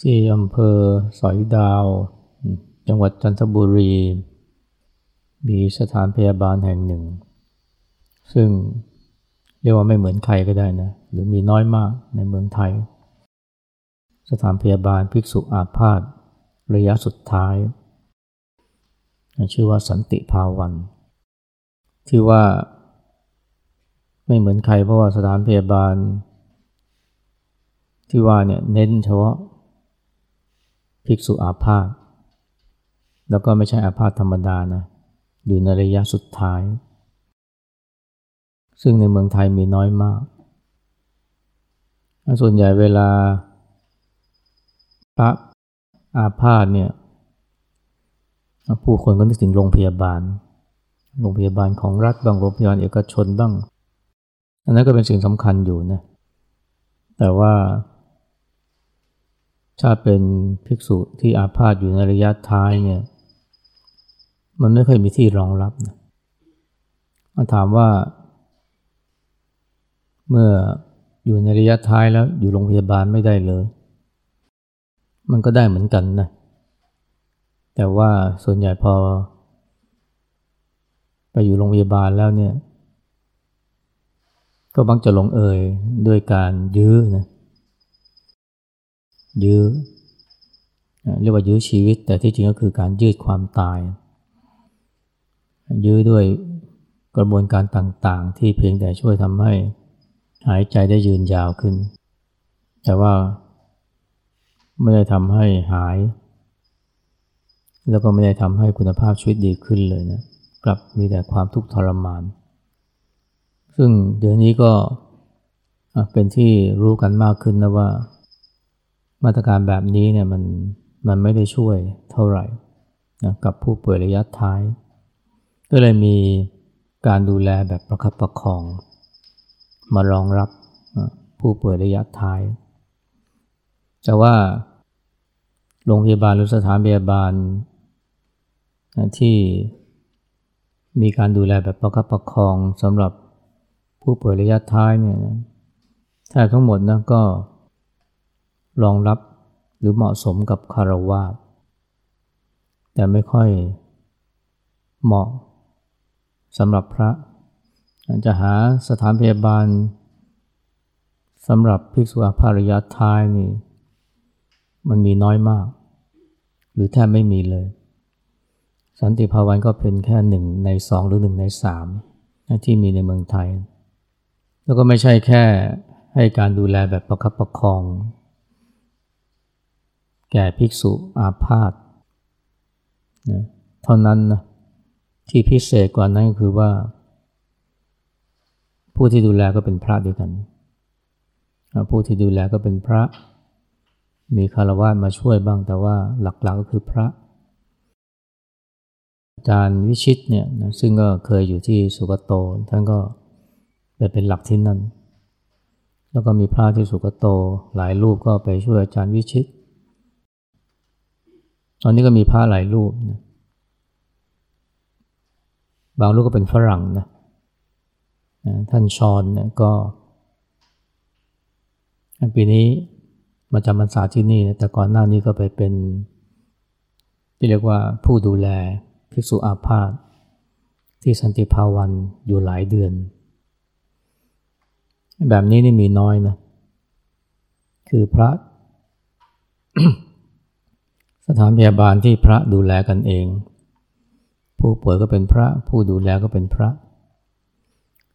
ที่อำเภอสอยดาว จังหวัดจันทบุรี มีสถานพยาบาลแห่งหนึ่ง ซึ่งเรียกว่าไม่เหมือนใครก็ได้นะ หรือมีน้อยมากในเมืองไทย สถานพยาบาลภิกษุอาพาธระยะสุดท้าย ชื่อว่าสันติภาวันที่ว่าไม่เหมือนใครเพราะว่าสถานพยาบาล ที่ว่าเนี่ยเน้นเฉพาะ ภิกษุอาพาธแล้วก็ไม่ใช่อาพาธธรรมดานะอยู่ในระยะสุดท้าย ซึ่งในเมืองไทยมีน้อยมาก ส่วนใหญ่เวลาพระอาพาธเนี่ยผู้คนก็นึกถึงโรงพยาบาล โรงพยาบาลของรัฐบ้างโรงพยาบาลเอกชนบ้าง อันนั้นก็เป็นสิ่งสำคัญอยู่นะ แต่ว่า ถ้าเป็นภิกษุที่อาพาธอยู่ในระยะท้ายเนี่ย มันไม่เคยมีที่รองรับนะมาถามว่า เมื่ออยู่ในระยะท้ายแล้วอยู่โรงพยาบาลไม่ได้เลย มันก็ได้เหมือนกันนะ แต่ว่าส่วนใหญ่พอ ไปอยู่โรงพยาบาลแล้วเนี่ย ก็บังจะลงเอยด้วยการยื้อนะ ยื้อเรียกว่ายื้อชีวิต แต่ที่จริงก็คือการยืดความตาย ยื้อด้วยกระบวนการต่างๆ ที่เพียงแต่ช่วยทำให้หายใจได้ยืนยาวขึ้น แต่ว่าไม่ได้ทำให้หาย แล้วก็ไม่ได้ทำให้คุณภาพชีวิตดีขึ้นเลยนะกลับมีแต่ความทุกข์ทรมาน ซึ่งเดี๋ยวนี้ก็เป็นที่รู้กันมากขึ้นนะว่า มาตรการแบบนี้เนี่ยมันมันไม่ได้ช่วยเท่าไหร่นะกับผู้ป่วยระยะท้าย ก็เลยมีการดูแลแบบประคับประคอง มารองรับผู้ป่วยระยะท้าย แต่ว่าโรงพยาบาลหรือสถานพยาบาลที่มีการดูแลแบบประคับประคองสำหรับผู้ป่วยระยะท้ายเนี่ยแทบทั้งหมดนะก็ รองรับหรือเหมาะสมกับคารวะแต่ไม่ค่อยเหมาะสำหรับพระจะหาสถานพยาบาลสำหรับภิกษุอาภารยะท้ายนี่ มันมีน้อยมาก หรือแทบไม่มีเลย สันติภาวันก็เป็นแค่หนึ่งในสองหรือหนึ่งในสามที่มีในเมืองไทย แล้วก็ไม่ใช่แค่ให้การดูแลแบบประคับประคอง แก่ภิกษุอาพาธนะเท่านั้นนะที่พิเศษกว่านั้นก็คือว่า ผู้ที่ดูแลก็เป็นพระด้วยกัน ผู้ที่ดูแลก็เป็นพระ มีคารวะมาช่วยบ้างแต่ว่าหลักๆกก็คือพระ อาจารย์วิชิตเนี่ยนะซึ่งก็เคยอยู่ที่สุกโต ท่านก็ไปเป็นหลักที่นั่น แล้วก็มีพระที่สุกโต หลายรูปก็ไปช่วยอาจารย์วิชิต ตอนนี้ก็มีพระหลายรูปนะบางรูปก็เป็นฝรั่งนะท่านชอนเนี่ยก็ปีนี้มาจำพรรษาที่นี่นะแต่ก่อนหน้านี้ก็ไปเป็น ที่เรียกว่าผู้ดูแลภิกษุอาพาธที่สันติภาวันอยู่หลายเดือน แบบนี้นี่มีน้อยนะ คือพระ สถานพยาบาลที่พระดูแลกันเอง ผู้ป่วยก็เป็นพระผู้ดูแลก็เป็นพระ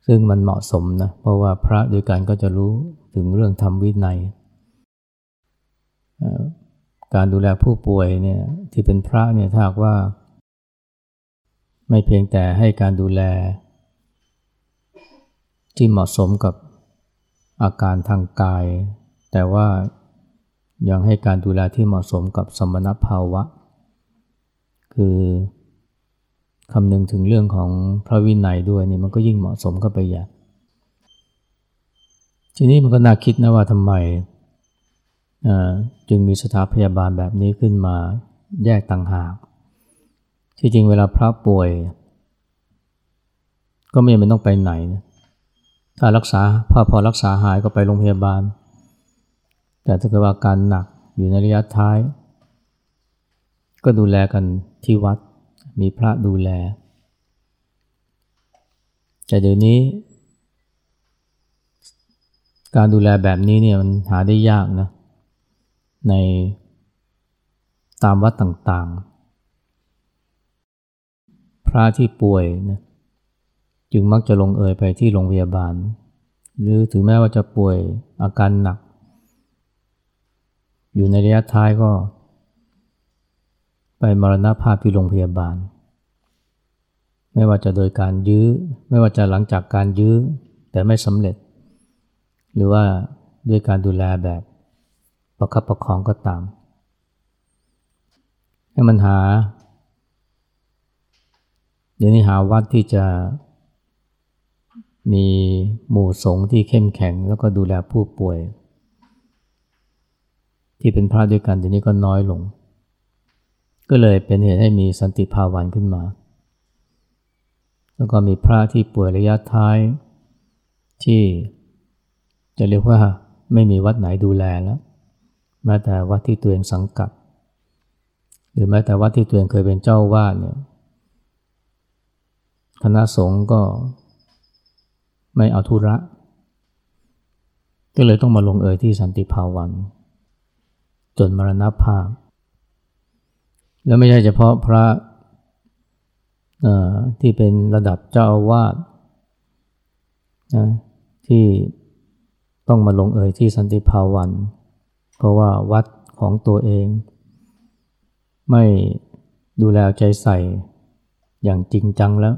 ซึ่งมันเหมาะสมนะเพราะว่าพระด้วยกันก็จะรู้ถึงเรื่องธรรมวินัย การดูแลผู้ป่วยเนี่ยที่เป็นพระเนี่ยถ้าว่า ไม่เพียงแต่ให้การดูแล ที่เหมาะสมกับอาการทางกาย แต่ว่า ยังให้การดูแลที่เหมาะสมกับสมณภาวะ คือคำนึงถึงเรื่องของพระวินัยด้วยนี่มันก็ยิ่งเหมาะสมเข้าไปอย่ทีนี้มันก็น่าคิดนะว่าทำไมจึงมีสถาพยาบาลแบบนี้ขึ้นมาแยกต่างหาก ที่จริงเวลาพระป่วย ก็ไม่จำเป็นต้องไปไหน ถ้ารักษาพอพอรักษาหายก็ไปโรงพยาบาล แต่ถ้าเกิดว่าการหนักอยู่ในระยะท้าย ก็ดูแลกันที่วัด มีพระดูแล แต่เดี๋ยวนี้ การดูแลแบบนี้เนี่ยมันหาได้ยากนะ ในตามวัดต่างๆ พระที่ป่วยนะจึงมักจะลงเอยไปที่โรงพยาบาล หรือถึงแม้ว่าจะป่วยอาการหนัก อยู่ในระยะท้ายก็ ไปมรณภาพที่โรงพยาบาล ไม่ว่าจะโดยการยื้อ ไม่ว่าจะหลังจากการยื้อ แต่ไม่สำเร็จ หรือว่าด้วยการดูแลแบบประคับประคองก็ตาม ให้มันหา เดี๋ยวนี้หาวัดที่จะมีหมู่สงฆ์ที่เข้มแข็งแล้วก็ดูแลผู้ป่วย ที่เป็นพระด้วยกันทีนี้ก็น้อยลง ก็เลยเป็นเหตุให้มีสันติภาวันขึ้นมา แล้วก็มีพระที่ป่วยระยะท้าย ที่จะเรียกว่าไม่มีวัดไหนดูแลแล้วแม้แต่วัดที่ตัวเองสังกัด หรือแม้แต่วัดที่ตัวเองเคยเป็นเจ้าวาดเนี่ยคณะสงฆ์ก็ไม่เอาธุระ ก็เลยต้องมาลงเอยที่สันติภาวัน จนมรณภาพ แล้วไม่ใช่เฉพาะพระที่เป็นระดับเจ้าอาวาสนะที่ต้องมาลงเอยที่สันติภาวัน เพราะว่าวัดของตัวเอง ไม่ดูแลใจใส่อย่างจริงจังแล้ว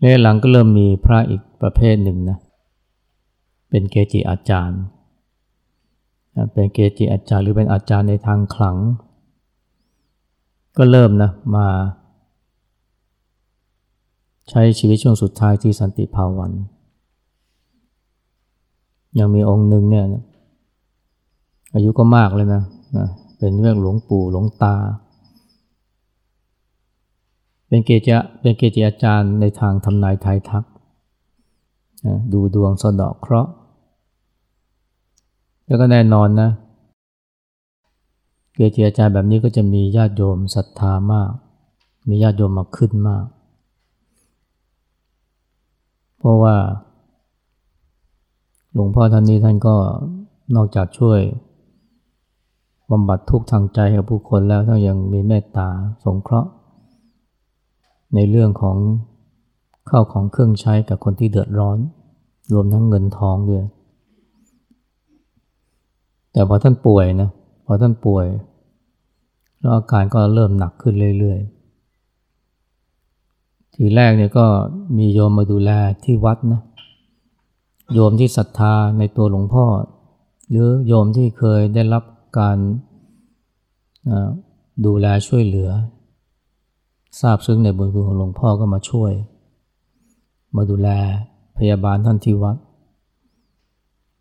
และหลังก็เริ่มมีพระอีกประเภทหนึ่งนะเป็นเกจิอาจารย์ เป็นเกจิอาจารย์หรือเป็นอาจารย์ในทางขลัง ก็เริ่มนะมา ใช้ชีวิตช่วงสุดท้ายที่สันติภาวัน ยังมีองค์หนึ่งเนี่ยอายุก็มากเลยนะนะเป็นเรื่องหลวงปู่หลวงตา เป็นเกจิเป็นเกจิอาจารย์ในทางทำนายทายทัก ดูดวงสะดอกเคราะห์ แล้วก็แน่นอนนะ เกจิอาจารย์แบบนี้ก็จะมีญาติโยมศรัทธามาก มีญาติโยมมาขึ้นมาก เพราะว่า หลวงพ่อท่านนี้ท่านก็นอกจากช่วยบำบัดทุกข์ทางใจให้ผู้คนแล้วท่านยังมีเมตตาสงเคราะห์ ในเรื่องของข้าวของเครื่องใช้กับคนที่เดือดร้อน รวมทั้งเงินทองด้วย แต่พอท่านป่วยนะพอท่านป่วย แล้วอาการก็เริ่มหนักขึ้นเรื่อยๆ ทีแรกเนี่ยก็มีโยมมาดูแลที่วัดนะโยมที่ศรัทธาในตัวหลวงพ่อ หรือโยมที่เคยได้รับการดูแลช่วยเหลือทราบซึ้งในบุญคุณของหลวงพ่อก็มาช่วย มาดูแลพยาบาลท่านที่วัด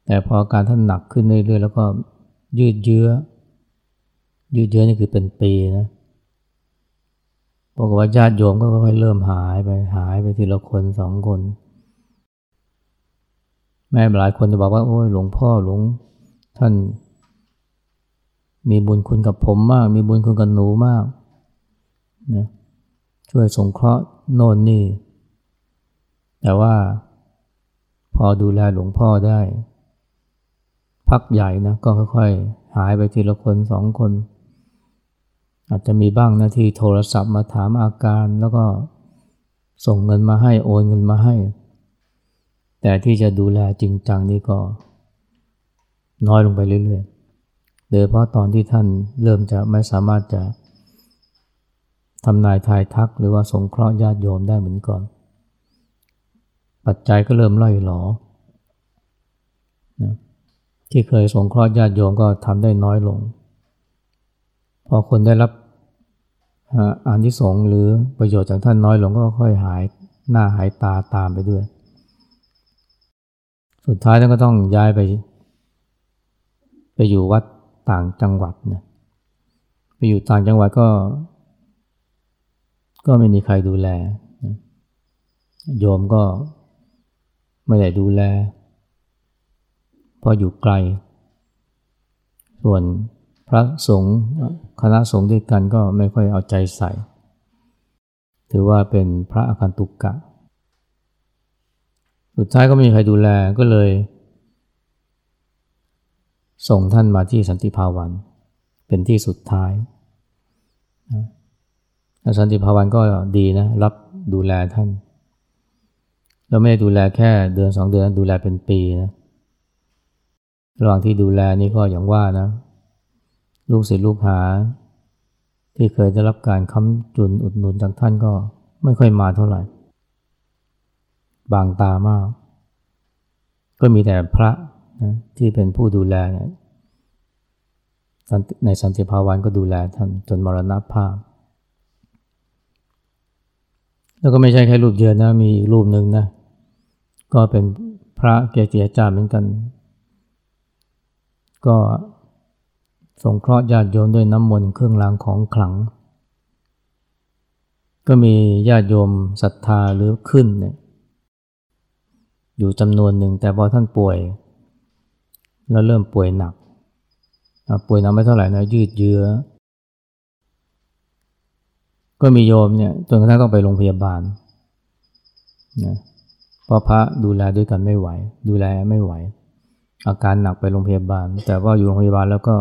แต่พออาการท่านหนักขึ้นเรื่อยๆ แล้วก็ยืดเยื้อ ยืดเยื้อนี่คือเป็นปีนะบอกว่าญาติโยมก็ค่อยเริ่มหายไปหายไปทีละคนสองคน แม่หลายคนจะบอกว่าโอ้ยหลวงพ่อหลวงท่าน มีบุญคุณกับผมมาก มีบุญคุณกับหนูมากนะช่วยสงเคราะห์โน่นนี่ แต่ว่า พอดูแลหลวงพ่อได้ พักใหญ่นะก็ค่อยๆ หายไปทีละคนสองคน อาจจะมีบ้างนะที่โทรศัพท์มาถามอาการแล้วก็ส่งเงินมาให้โอนเงินมาให้ แต่ที่จะดูแลจริงจังนี่ก็ น้อยลงไปเรื่อยๆโดยเพราะตอนที่ท่านเริ่มจะไม่สามารถจะทำนายทายทักหรือว่าสงเคราะห์ญาติโยมได้เหมือนก่อน ปัจจัยก็เริ่มล่อยหลอ ที่เคยสงเคราะห์ญาติโยมก็ทำได้น้อยลง พอคนได้รับอานิสงส์หรือประโยชน์จากท่านน้อยลงก็ค่อยหายหน้าหายตาตามไปด้วย สุดท้ายท่านก็ต้องย้ายไป ไปอยู่วัดต่างจังหวัดนะไปอยู่ต่างจังหวัดก็ ก็ไม่มีใครดูแล โยมก็ไม่ได้ดูแล พออยู่ไกล ส่วนพระสงฆ์คณะสงฆ์ด้วยกันก็ไม่ค่อยเอาใจใส่ ถือว่าเป็นพระอาคันตุกกะ สุดท้ายก็ไม่มีใครดูแลก็เลย ส่งท่านมาที่สันติภาวัน เป็นที่สุดท้ายสันติภาวันก็ดีนะ รับดูแลท่าน แล้วไม่ได้ดูแลแค่เดือนสองเดือนดูแลเป็นปีนะ ระหว่างที่ดูแลนี่ก็อย่างว่านะ ลูกศิษย์ลูกหา ที่เคยได้รับการค้ำจุนอุดหนุนจากท่านก็ไม่ค่อยมาเท่าไหร่ บางตามาก ก็มีแต่พระนะที่เป็นผู้ดูแลนะในสันติภาวันก็ดูแลท่านจนมรณภาพ แล้วก็ไม่ใช่แค่รูปเดียวนะ มีอีกรูปหนึ่งนะ ก็เป็นพระเกจิอาจารย์เหมือนกัน ก็สงเคราะห์ญาติโยมด้วยน้ำมนต์เครื่องรางของขลัง ก็มีญาติโยมศรัทธาหรือขึ้นเนี่ยอยู่จำนวนหนึ่งแต่พอท่านป่วย แล้วเริ่มป่วยหนัก ป่วยหนักไม่เท่าไหร่นะยืดเยื้อ ก็มีโยมเนี่ยจนกระทั่งต้องไปโรงพยาบาลนะเพราะพระดูแลด้วยกันไม่ไหว ดูแลไม่ไหว อาการหนักไปโรงพยาบาล แต่ว่าอยู่โรงพยาบาลแล้วก็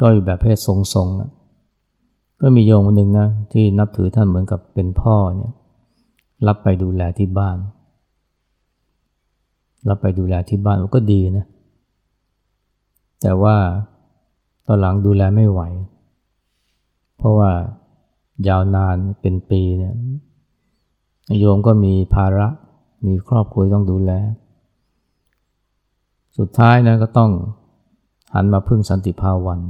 ก็อยู่แบบเพศทรงๆก็มีโยมคนหนึ่งนะ ที่นับถือท่านเหมือนกับเป็นพ่อเนี่ย รับไปดูแลที่บ้าน รับไปดูแลที่บ้านก็ดีนะ แต่ว่าตอนหลังดูแลไม่ไหว เพราะว่ายาวนานเป็นปีเนี่ยโยมก็มีภาระ มีครอบครัวต้องดูแล สุดท้ายนะก็ต้องหันมาพึ่งสันติภาวัน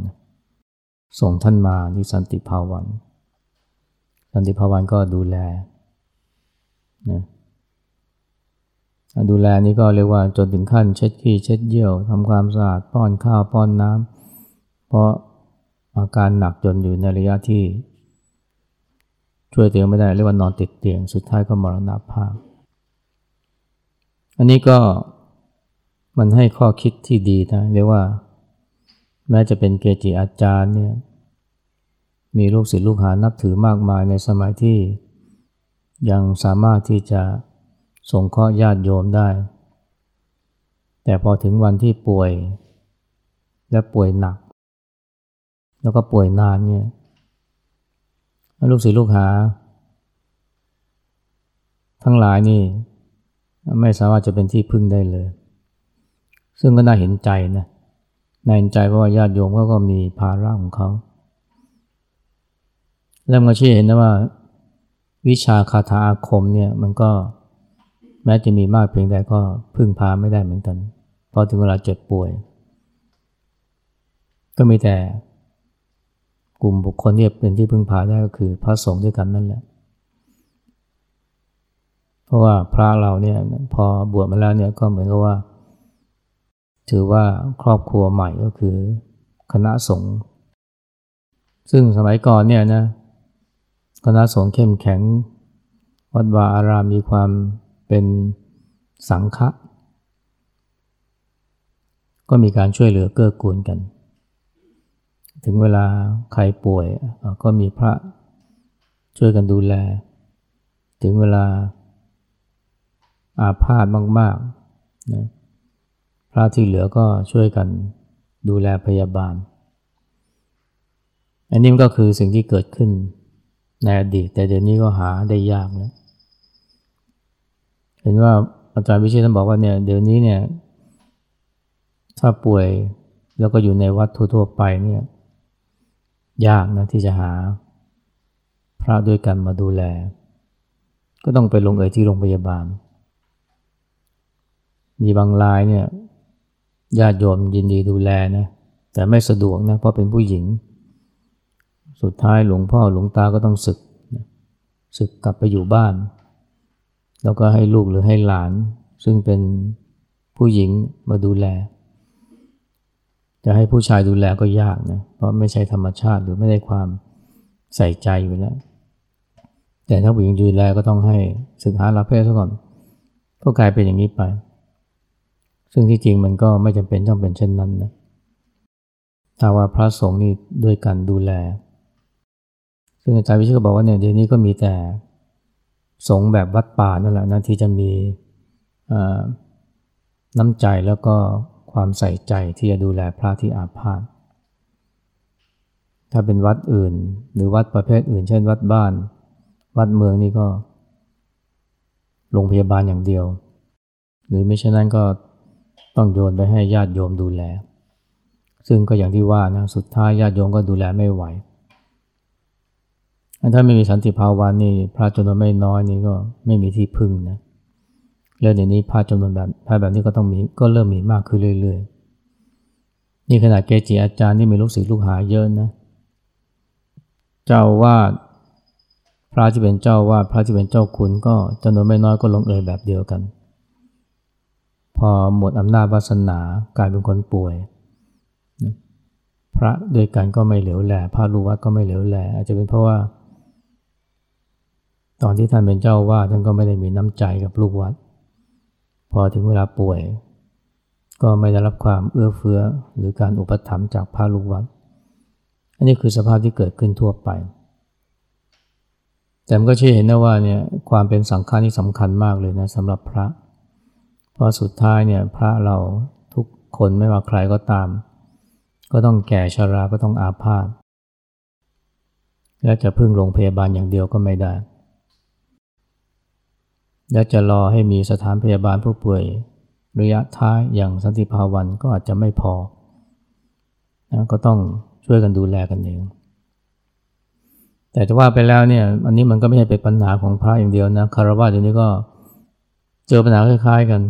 ส่งท่านมาที่สันติภาวัน สันติภาวันก็ดูแลนะดูแลนี่ก็เรียกว่าจนถึงขั้นเช็ดขี้เช็ดเยี่ยวทำความสะอาดป้อนข้าวป้อนน้ำเพราะอาการหนักจนอยู่ในระยะที่ ช่วยเตียงไม่ได้เรียกว่านอนติดเตียง สุดท้ายก็มรณภาพ อันนี้ก็ มันให้ข้อคิดที่ดีนะเรียกว่า แม้จะเป็นเกจิอาจารย์เนี่ยมีลูกศิษย์ลูกหานับถือมากมายในสมัยที่ ยังสามารถที่จะส่งข้อญาติโยมได้ แต่พอถึงวันที่ป่วย และป่วยหนัก แล้วก็ป่วยนานเนี่ยลูกศิษย์ลูกหา ทั้งหลายนี่ ไม่สามารถจะเป็นที่พึ่งได้เลย ซึ่งก็น่าเห็นใจนะน่าเห็นใจเพราะว่าญาติโยมเขาก็มีภาระของเขาแล้วมันชี้เห็นนะว่า วิชาคาถาอาคมเนี่ยมันก็แม้จะมีมากเพียงใดก็พึ่งพาไม่ได้เหมือนกันพอถึงเวลาเจ็บป่วย ก็มีแต่กลุ่มบุคคลที่เป็นที่พึ่งพาได้ก็คือพระสงฆ์ด้วยกันนั่นแหละ เพราะว่าพระเราเนี่ยพอบวชมาแล้วเนี่ยก็เหมือนกับว่า ถือว่าครอบครัวใหม่ก็คือคณะสงฆ์ซึ่งสมัยก่อนเนี่ยนะคณะสงฆ์เข้มแข็ง วัดวาอารามมีความเป็นสังฆะก็มีการช่วยเหลือเกื้อกูลกัน ถึงเวลาใครป่วยก็มีพระช่วยกันดูแล ถึงเวลาอาพาธมากๆนะ ระที่เหลือก็ช่วยกันดูแลพยาบาล อันนี้ก็คือสิ่งที่เกิดขึ้นในอดีต แต่เดี๋ยวนี้ก็หาได้ยากแล้วเห็นว่าอาจารย์วิเชษท่านบอกว่าเนี่ยเดี๋ยวนี้เนี่ย ถ้าป่วยแล้วก็อยู่ในวัดทั่วๆไปเนี่ยยากนะที่จะหา พระด้วยกันมาดูแล ก็ต้องไปลงเอยที่โรงพยาบาล มีบางรายเนี่ย ญาติโยมยินดีดูแลนะ แต่ไม่สะดวกนะเพราะเป็นผู้หญิง สุดท้ายหลวงพ่อหลวงตาก็ต้องศึกศึกกลับไปอยู่บ้าน แล้วก็ให้ลูกหรือให้หลาน ซึ่งเป็นผู้หญิงมาดูแล จะให้ผู้ชายดูแลก็ยากนะเพราะไม่ใช่ธรรมชาติหรือไม่ได้ความใส่ใจอยู่แล้ว แต่ถ้าผู้หญิงดูแลก็ต้องให้ศึกหาลาเพศซะก่อนก็กลายเป็นอย่างนี้ไป ซึ่งที่จริงมันก็ไม่จำเป็นต้องเป็นเช่นนั้นนะถ้าว่าพระสงฆ์นี่ด้วยกันดูแล ซึ่งอาจารย์วิชิตก็บอกว่าเนี่ยเดี๋ยวนี้ก็มีแต่สงฆ์แบบวัดป่านั่นแหละนะที่จะมีน้ำใจแล้วก็ความใส่ใจที่จะดูแลพระที่อาพาธถ้าเป็นวัดอื่น หรือวัดประเภทอื่น เช่น วัดบ้าน วัดเมืองนี่ก็โรงพยาบาลอย่างเดียว หรือไม่เช่นนั้นก็ ต้องโยนไปให้ญาติโยมดูแล ซึ่งก็อย่างที่ว่านะสุดท้ายญาติโยมก็ดูแลไม่ไหว ถ้าไม่มีสันติภาวะนี่พระจำนวนไม่น้อยนี่ก็ไม่มีที่พึ่งนะแล้วในนี้พระจำนวนแบบพระแบบนี้ก็ต้องมีก็เริ่มมีมากขึ้นเรื่อยๆ นี่ขนาดเกจิอาจารย์ที่มีลูกศิษย์ลูกหาเยอะนะ เจ้าวาดพระที่เป็นเจ้าวาดพระที่เป็นเจ้าคุณก็จำนวนไม่น้อยก็ลงเอยแบบเดียวกัน พอหมดอำนาจวาสนากลายเป็นคนป่วย พระด้วยกันก็ไม่เหลวแหลพระลูกวัดก็ไม่เหลวแหลอาจจะเป็นเพราะว่า ตอนที่ท่านเป็นเจ้าว่าท่านก็ไม่ได้มีน้ำใจกับลูกวัด พอถึงเวลาป่วย ก็ไม่ได้รับความเอื้อเฟื้อหรือการอุปถัมภ์จากพระลูกวัด อันนี้คือสภาพที่เกิดขึ้นทั่วไปแต่มันก็ชี้เห็นนะว่าเนี่ยความเป็นสังฆานี่สำคัญมากเลยนะสำหรับพระเพราะสุดท้ายเนี่ยพระเราทุกคนไม่ว่าใครก็ตาม ก็ต้องแก่ชราก็ต้องอาพาธและจะพึ่งโรงพยาบาลอย่างเดียวก็ไม่ได้ และจะรอให้มีสถานพยาบาลผู้ป่วย ระยะท้ายอย่างสันติภาวันก็อาจจะไม่พอนะก็ต้องช่วยกันดูแลกันเอง แต่จะว่าไปแล้วเนี่ย อันนี้มันก็ไม่ใช่เป็นปัญหาของพระอย่างเดียวนะ คารวะเดี๋ยวนี้ก็เจอปัญหาคล้ายๆกัน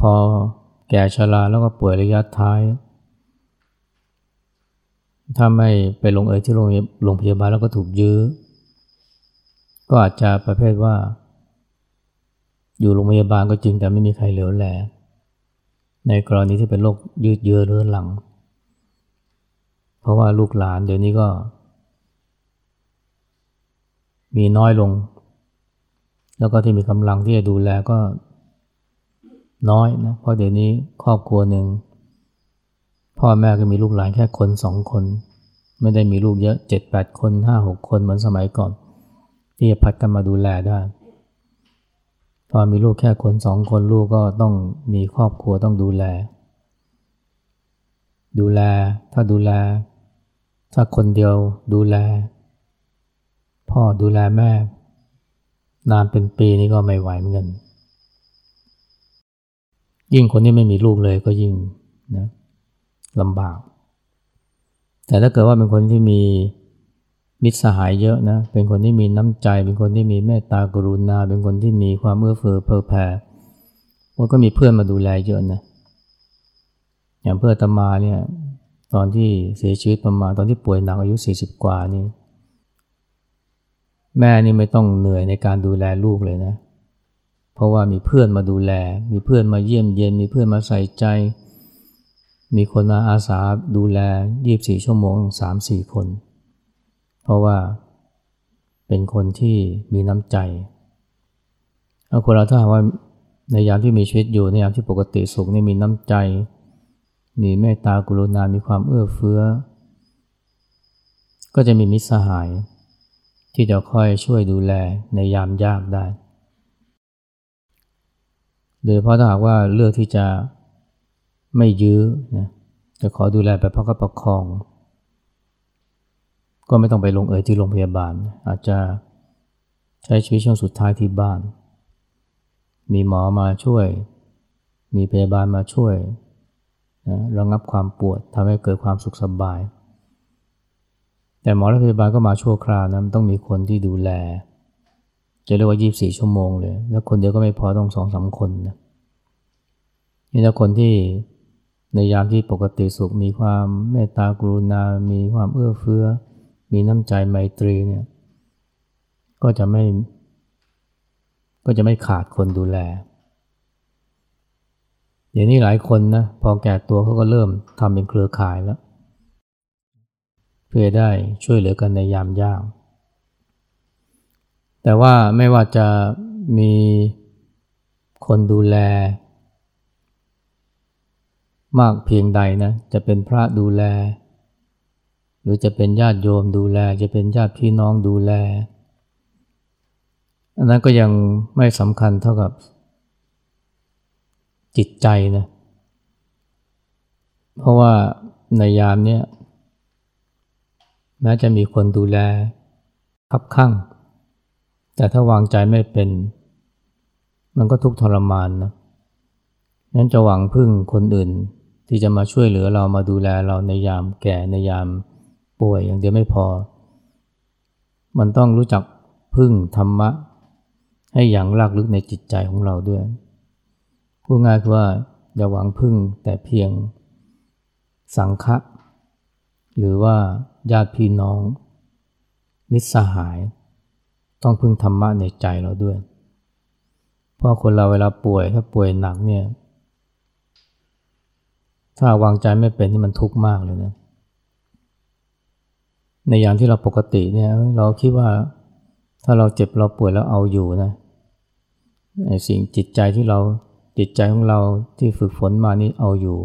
พอแก่ชราแล้วก็ป่วยระยะท้าย ถ้าไม่ไปลงเอยที่โรงพยาบาลแล้วก็ถูกยื้อ ก็อาจจะประเภทว่า อยู่โรงพยาบาลก็จริงแต่ไม่มีใครเหลือแล ในกรณีที่เป็นโรคยืดเยื้อเรื้อรัง เพราะว่าลูกหลานเดี๋ยวนี้ก็ มีน้อยลง แล้วก็ที่มีกำลังที่จะดูแลก็ น้อยนะเพราะเดี๋ยวนี้ครอบครัวหนึ่งพ่อแม่ก็มีลูกหลานแค่คนสองคน ไม่ได้มีลูกเยอะเจ็ดแปดคนห้าหกคนเหมือนสมัยก่อน ที่จะพัดกันมาดูแลได้พอมีลูกแค่คนสองคนลูกก็ต้องมีครอบครัวต้องดูแล ดูแล ถ้าดูแล ถ้าคนเดียวดูแล พ่อดูแลแม่ นานเป็นปีนี่ก็ไม่ไหวเหมือนกัน ยิ่งคนที่ไม่มีลูกเลยก็ยิ่งนะลำบาก แต่ถ้าเกิดว่าเป็นคนที่มีมิตรสหายเยอะนะ เป็นคนที่มีน้ำใจ เป็นคนที่มีเมตตากรุณา เป็นคนที่มีความเอื้อเฟื้อเผื่อแผ่มันก็มีเพื่อนมาดูแลเยอะนะ อย่างเพื่อตมาเนี่ยตอนที่เสียชีวิตประมาณตอนที่ป่วยหนักอายุ 40 กว่านี่แม่นี่ไม่ต้องเหนื่อยในการดูแลลูกเลยนะ เพราะว่ามีเพื่อนมาดูแล มีเพื่อนมาเยี่ยมเย็นมีเพื่อนมาใส่ใจ มีคนมาอาสาดูแล 24 ชั่วโมง 3-4 คน เพราะว่าเป็นคนที่มีน้ำใจเอาคนเราถ้าว่าในยามที่มีชีวิตอยู่ในยามที่ปกติสุขนี่มีน้ำใจ มีเมตตากรุณา มีความเอื้อเฟื้อ ก็จะมีมิตรสหาย ที่จะคอยช่วยดูแลในยามยากได้ โดยเพราะถ้าหากว่าเลือกที่จะไม่ยื้อนะจะขอดูแลแบบพักประคอง ก็ไม่ต้องไปลงเอยที่โรงพยาบาล อาจจะใช้ชีวิตช่วงสุดท้ายที่บ้าน มีหมอมาช่วย มีพยาบาลมาช่วยนะระงับความปวดทำให้เกิดความสุขสบาย แต่หมอและพยาบาลก็มาชั่วคราวนะต้องมีคนที่ดูแล จะเรียกว่า 24 ชั่วโมงเลย แล้วคนเดียวก็ไม่พอต้องสองสาคนนะนี่ถ้าคนที่ในยามที่ปกติสุขมีความเมตตากรุณา มีความเอื้อเฟื้อ มีน้ำใจไมตรีเนี่ย ก็จะไม่ ก็จะไม่ขาดคนดูแล เดี๋ยวนี้หลายคนนะพอแก่ตัวเขาก็เริ่มทำเป็นเครือข่ายแล้ว เพื่อได้ช่วยเหลือกันในยามยาก แต่ว่าไม่ว่าจะมีคนดูแล มากเพียงใดนะ จะเป็นพระดูแล หรือจะเป็นญาติโยมดูแล จะเป็นญาติพี่น้องดูแล อันนั้นก็ยังไม่สำคัญเท่ากับจิตใจนะ เพราะว่าในยามเนี้ยแม้จะมีคนดูแลคับข้าง แต่ถ้าวางใจไม่เป็น มันก็ทุกข์ทรมานนะนั้นจะหวังพึ่งคนอื่นที่จะมาช่วยเหลือเรามาดูแลเราในยามแก่ในยามป่วยอย่างเดียวไม่พอ มันต้องรู้จักพึ่งธรรมะ ให้อย่างลากลึกในจิตใจของเราด้วย พูดง่ายคือว่าอย่าหวังพึ่งแต่เพียงสังฆะหรือว่าญาติพี่น้อง มิตรสหาย ต้องพึ่งธรรมะในใจเราด้วย เพราะคนเราเวลาป่วยถ้าป่วยหนักเนี่ย ถ้าวางใจไม่เป็นนี่มันทุกข์มากเลยนะ ในอย่างที่เราปกติเนี่ย เราคิดว่าถ้าเราเจ็บเราป่วยแล้วเอาอยู่นะไอ้สิ่งจิตใจที่เราจิตใจของเราที่ฝึกฝนมานี่เอาอยู่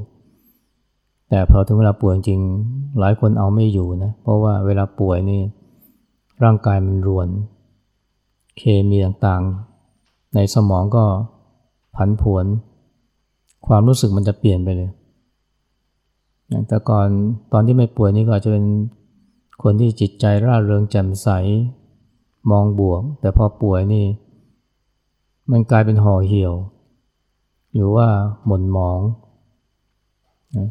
แต่พอถึงเวลาป่วยจริงหลายคนเอาไม่อยู่นะ เพราะว่าเวลาป่วยนี่ร่างกายมันรวน เคมีต่างๆ ในสมองก็ผันผวน ความรู้สึกมันจะเปลี่ยนไปเลยแต่ก่อนตอนที่ไม่ป่วยนี่ก็อาจจะเป็นคนที่จิตใจร่าเริงแจ่มใส มองบวก แต่พอป่วยนี่ มันกลายเป็นห่อเหี่ยว หรือว่าหม่นหมองนะ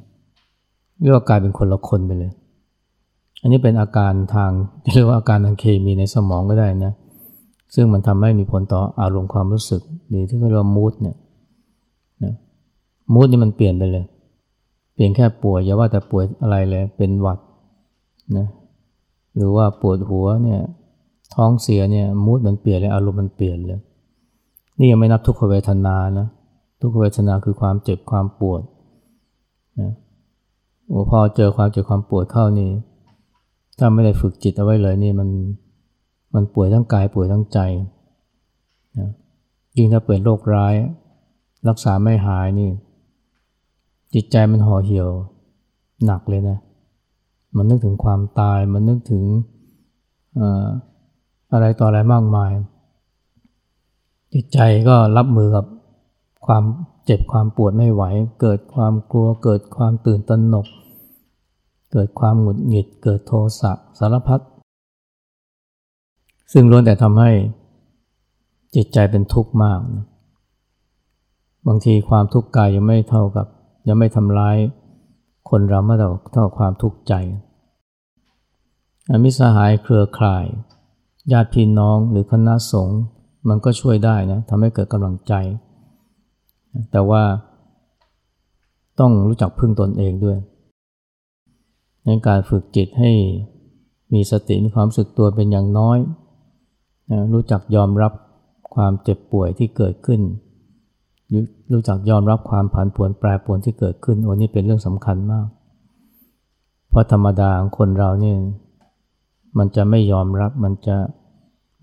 เรียกว่ากลายเป็นคนละคนไปเลย อันนี้เป็นอาการทางเรียกว่าอาการทางเคมีในสมองก็ได้นะ ซึ่งมันทำให้มีผลต่ออารมณ์ความรู้สึก หรือที่เขาเรียกว่ามูดเนี่ยนะมูดนี่มันเปลี่ยนไปเลยเพียงแค่ป่วยอย่าว่าแต่ป่วยอะไรเลยเป็นหวัดนะหรือว่าปวดหัวเนี่ยท้องเสียเนี่ยมูดมันเปลี่ยนเลยอารมณ์มันเปลี่ยนเลย นี่ยังไม่นับทุกขเวทนานะทุกขเวทนาคือความเจ็บความปวดนะโอ้พอเจอความเจ็บความปวดเข้านี่ถ้าไม่ได้ฝึกจิตเอาไว้เลยนี่มัน มันป่วยทั้งกายป่วยทั้งใจนะยิ่งถ้าเป็นโรคร้าย รักษาไม่หายนี่ จิตใจมันห่อเหี่ยวหนักเลยนะ มันนึกถึงความตาย มันนึกถึงอะไรต่ออะไรมากมาย จิตใจก็รับมือกับความเจ็บความปวดไม่ไหว เกิดความกลัว เกิดความตื่นตระหนก เกิดความหงุดหงิด เกิดโทสะสารพัด ซึ่งล้วนแต่ทำให้จิตใจเป็นทุกข์มากนะบางทีความทุกข์กายยังไม่เท่ากับ ยังไม่ทำร้ายคนเราเมื่อเท่าความทุกข์ใจมิสหายเครือข่าย ญาติพี่น้องหรือคณะสงฆ์มันก็ช่วยได้นะทำให้เกิดกำลังใจ แต่ว่าต้องรู้จักพึ่งตนเองด้วยในการฝึกจิตให้มีสติมีความสึกตัวเป็นอย่างน้อย รู้จักยอมรับความเจ็บป่วยที่เกิดขึ้น รู้จักยอมรับความผันผวนแปรปรวนที่เกิดขึ้นโอ้นี่เป็นเรื่องสำคัญมาก เพราะธรรมดาของคนเราเนี่ยมันจะไม่ยอมรับมันจะ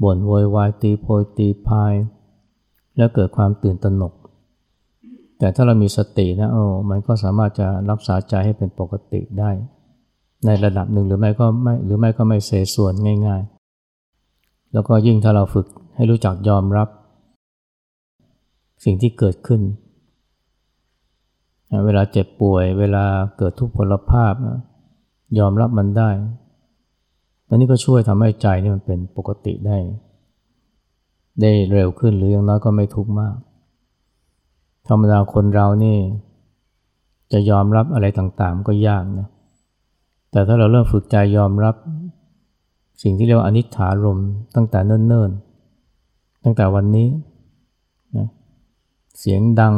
บ่นโวยวายตีโพยตีพาย แล้วเกิดความตื่นตระหนก แต่ถ้าเรามีสตินะโอ้มันก็สามารถจะรักษาใจให้เป็นปกติได้ ในระดับหนึ่งหรือไม่ก็ไม่หรือไม่ก็ไม่เสส่วนง่าย ๆ แล้วก็ยิ่งถ้าเราฝึกให้รู้จักยอมรับ สิ่งที่เกิดขึ้น เวลาเจ็บป่วย เวลาเกิดทุกพลภาพ ยอมรับมันได้ตอนนี้ก็ช่วยทำให้ใจนี่มันเป็นปกติได้ ได้เร็วขึ้นหรืออย่างน้อยก็ไม่ทุกข์มาก ธรรมดาคนเรานี่ จะยอมรับอะไรต่างๆ ก็ยากนะ แต่ถ้าเราเริ่มฝึกใจยอมรับ สิ่งที่เรียกว่าอนิจฐารมตั้งแต่เนิ่นๆ ตั้งแต่วันนี้นะเสียงดัง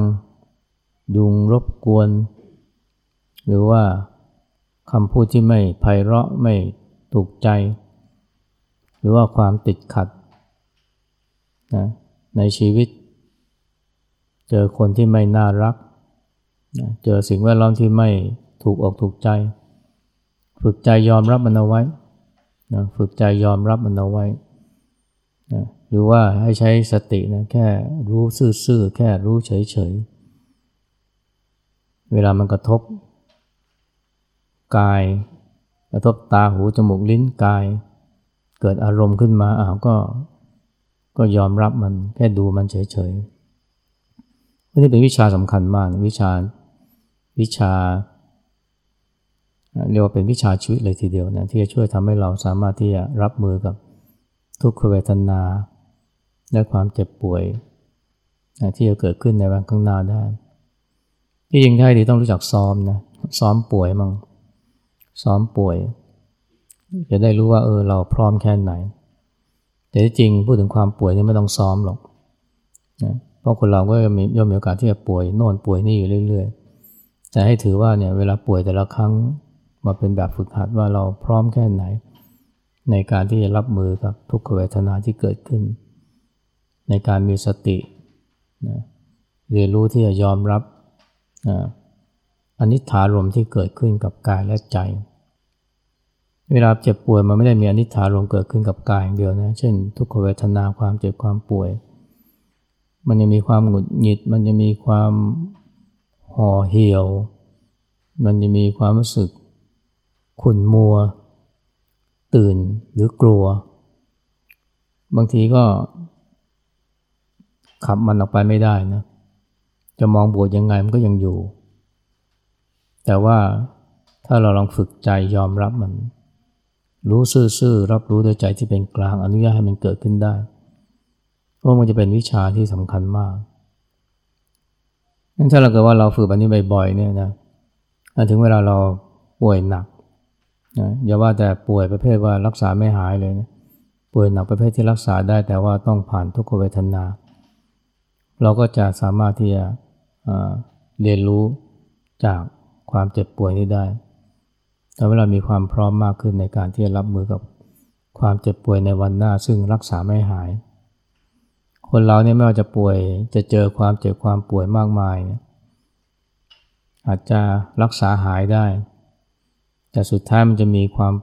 ยุงรบกวน หรือว่าคำพูดที่ไม่ไพเราะไม่ถูกใจ หรือว่าความติดขัดนะในชีวิต เจอคนที่ไม่น่ารักนะเจอสิ่งแวดล้อมที่ไม่ถูกอกถูกใจ ฝึกใจยอมรับมันเอาไว้ นะฝึกใจยอมรับมันเอาไว้นะหรือว่าให้ใช้สตินะแค่รู้ซื่อๆแค่รู้เฉยๆ เวลามันกระทบ กาย กระทบตาหูจมูกลิ้นกาย เกิดอารมณ์ขึ้นมาอ้าวก็ก็ยอมรับมันแค่ดูมันเฉยๆนี่เป็นวิชาสำคัญมากวิชาวิชา เรียกว่าเป็นวิชาชีวิตเลยทีเดียวนะที่จะช่วยทำให้เราสามารถที่จะรับมือกับทุกขเวทนา และความเจ็บป่วยที่จะเกิดขึ้นในวันข้างหน้าได้ที่จริงได้ดีต้องรู้จักซ้อมนะซ้อมป่วยมั่งซ้อมป่วย จะได้รู้ว่าเออเราพร้อมแค่ไหน แต่ที่จริงพูดถึงความป่วยนี่ไม่ต้องซ้อมหรอกนะเพราะคนเราก็มีย่อมมีโอกาสที่จะป่วยโน่นป่วยนี่อยู่เรื่อย ๆ แต่ให้ถือว่าเนี่ยเวลาป่วยแต่ละครั้ง มาเป็นแบบฝึกหัดว่าเราพร้อมแค่ไหน ในการที่จะรับมือกับทุกขเวทนาที่เกิดขึ้น ในการมีสตินะเรียนรู้ที่จะยอมรับอนิจฐารมที่เกิดขึ้นกับกายและใจ เวลาเจ็บป่วยมันไม่ได้มีอนิจฐารมเกิดขึ้นกับกายอย่างเดียวนะ เช่น ทุกขเวทนาความเจ็บความป่วย มันยังมีความหงุดหงิด มันจะมีความห่อเหี่ยว มันจะมีความรู้สึก ขุ่นมัว ตื่นหรือกลัว บางทีก็ขับมันออกไปไม่ได้นะ จะมองบวกยังไงมันก็ยังอยู่ แต่ว่าถ้าเราลองฝึกใจยอมรับมัน รู้ซื่อๆรับรู้ด้วยใจที่เป็นกลางอนุญาตให้มันเกิดขึ้นได้เพราะมันจะเป็นวิชาที่สำคัญมากงั้นถ้าเราเกิดว่าเราฝึกแบบนี้บ่อยๆเนี่ยนะถึงเวลาเราป่วยหนัก นะอย่าว่าแต่ป่วยประเภทว่ารักษาไม่หายเลยนะป่วยหนักประเภทที่รักษาได้แต่ว่าต้องผ่านทุกขเวทนา เราก็จะสามารถที่จะเรียนรู้จากความเจ็บป่วยนี้ได้ทำให้เรามีความพร้อมมากขึ้นในการที่จะรับมือกับความเจ็บป่วยในวันหน้า ซึ่งรักษาไม่หาย คนเราเนี่ยไม่ว่าจะป่วยจะเจอความเจ็บความป่วยมากมาย อาจจะรักษาหายได้ แต่สุดท้ายมันจะมีความ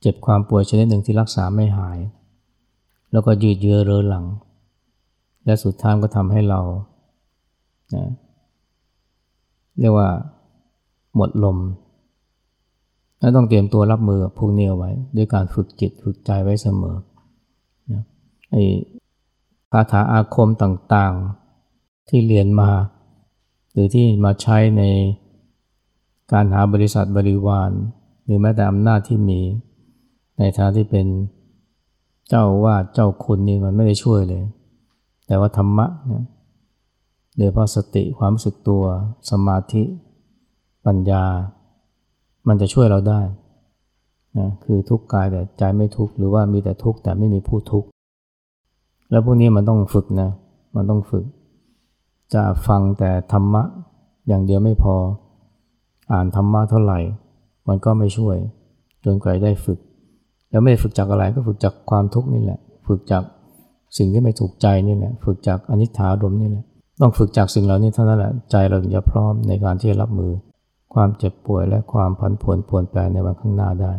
เจ็บความป่วยชนิดหนึ่งที่รักษาไม่หาย แล้วก็ยืดเยื้อเรื้อหลัง และสุดท้ายก็ทำให้เรานะเรียกว่าหมดลมและต้องเตรียมตัวรับมือพวกนี้ไว้ ด้วยการฝึกจิตฝึกใจไว้เสมอนะไอ้คาถาอาคมต่างๆที่เรียนมา หรือที่มาใช้ใน การหาบริษัทบริวาร หรือแม้แต่อำนาจที่มี ในฐานะที่เป็นเจ้าวาดเจ้าคุณนี่มันไม่ได้ช่วยเลย แต่ว่าธรรมะเนี่ยโดยเพราะสติความรู้สึกตัวสมาธิ ปัญญา มันจะช่วยเราได้นะคือทุกกายแต่ใจไม่ทุกหรือว่ามีแต่ทุกแต่ไม่มีผู้ทุกแล้วพวกนี้มันต้องฝึกนะมันต้องฝึก จะฟังแต่ธรรมะอย่างเดียวไม่พอ อ่านธรรมะเท่าไหร่ มันก็ไม่ช่วย จนกว่าได้ฝึก แล้วไม่ได้ฝึกจากอะไรก็ฝึกจากความทุกข์นี่แหละ ฝึกจากสิ่งที่ไม่ถูกใจนี่แหละ ฝึกจากอนิจฐารมนี่แหละ ต้องฝึกจากสิ่งเหล่านี้เท่านั้นแหละ ใจเราถึงจะพร้อมในการที่จะรับมือ ความเจ็บป่วยและความผันผวนปวนแปรในวันข้างหน้าได้